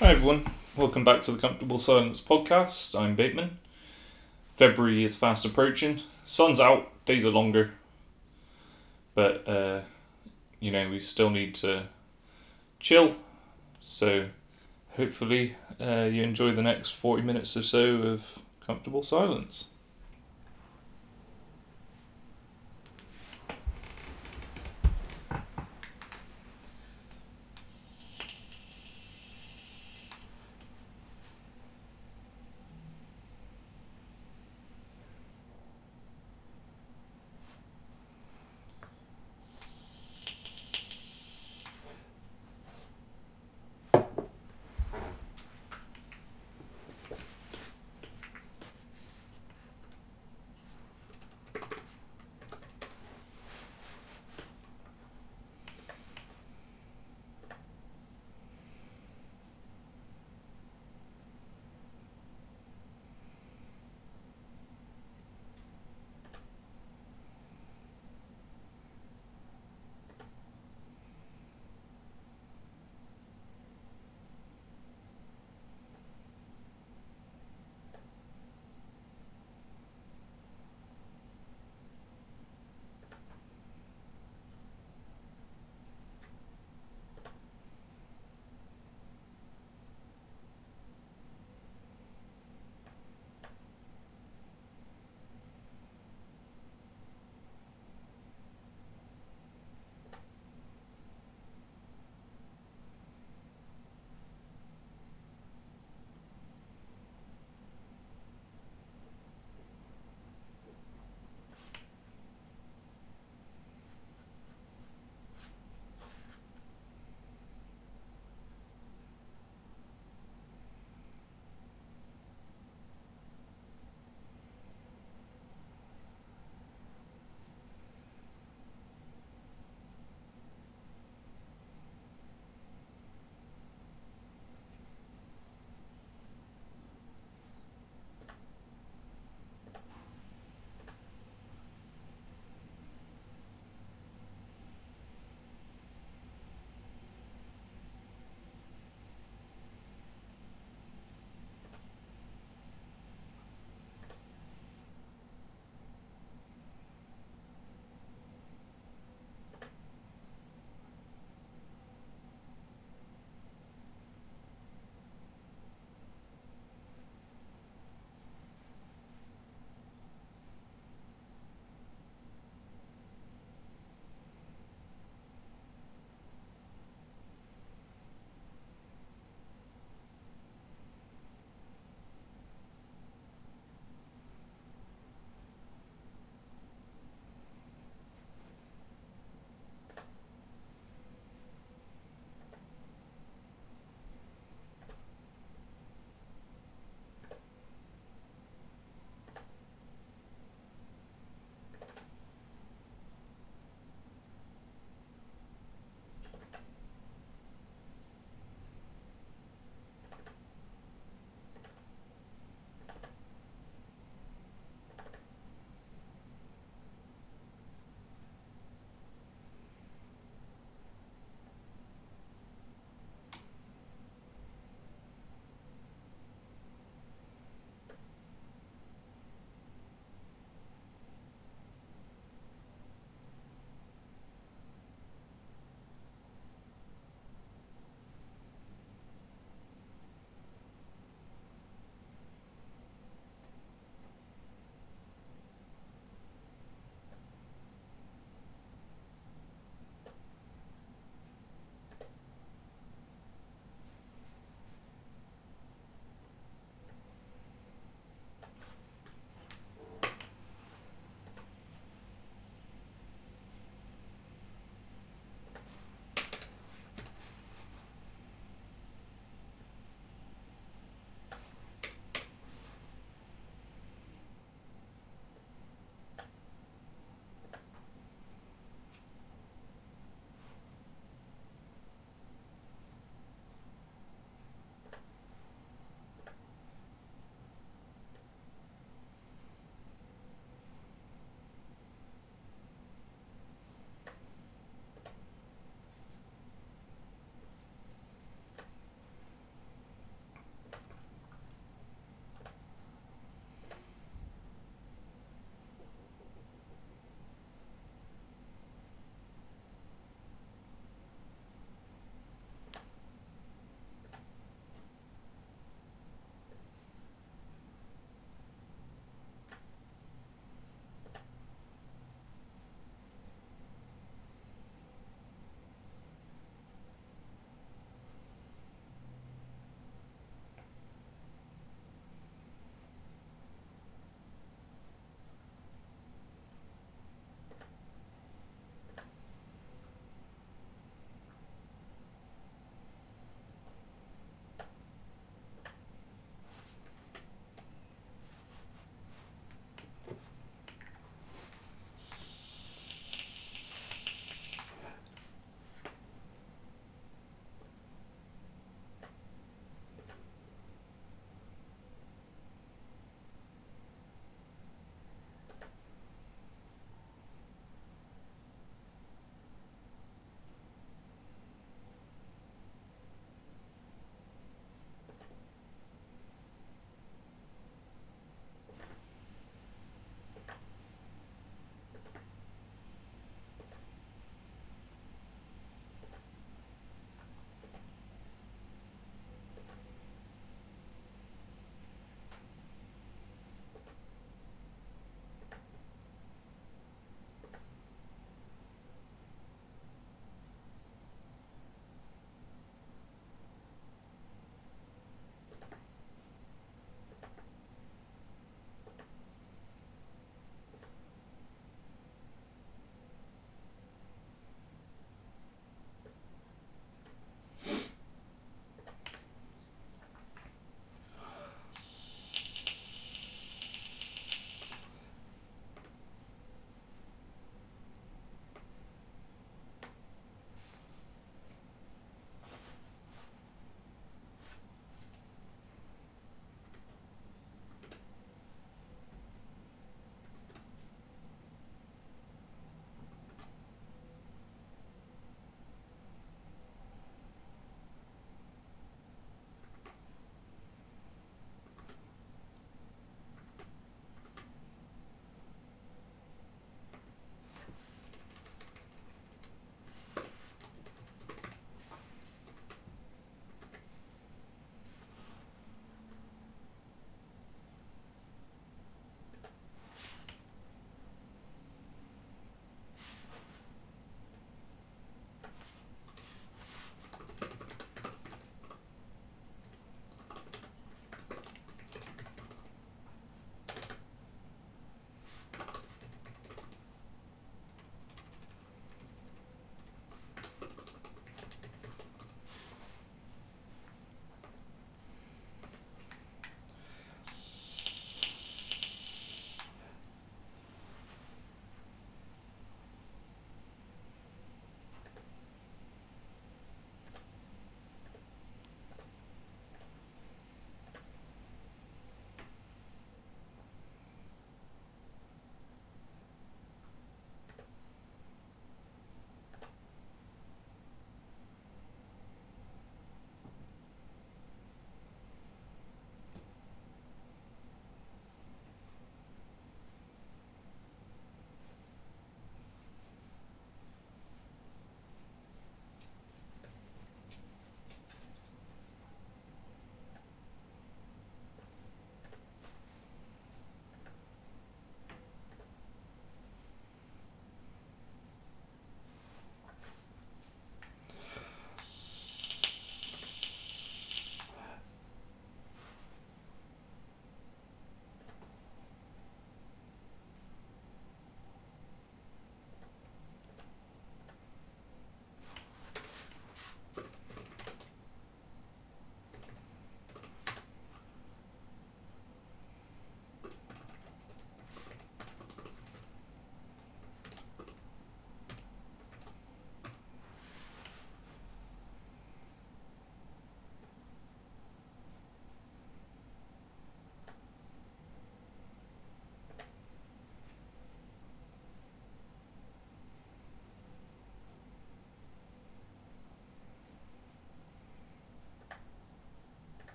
Hi everyone, welcome back to the Comfortable Silence podcast. I'm Bateman. February is fast approaching. Sun's out, days are longer. But, uh, you know, we still need to chill. So, hopefully, uh, you enjoy the next 40 minutes or so of comfortable silence.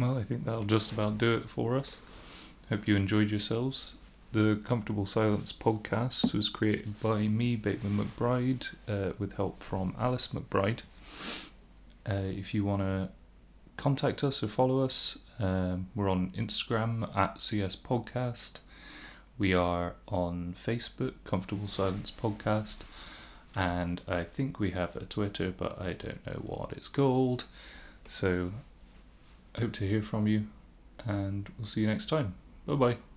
Well, I think that'll just about do it for us. Hope you enjoyed yourselves. The Comfortable Silence podcast was created by me, Bateman McBride, uh, with help from Alice McBride. Uh, if you want to contact us or follow us, um, we're on Instagram at CS Podcast. We are on Facebook, Comfortable Silence Podcast. And I think we have a Twitter, but I don't know what it's called. So, hope to hear from you, and we'll see you next time. Bye bye.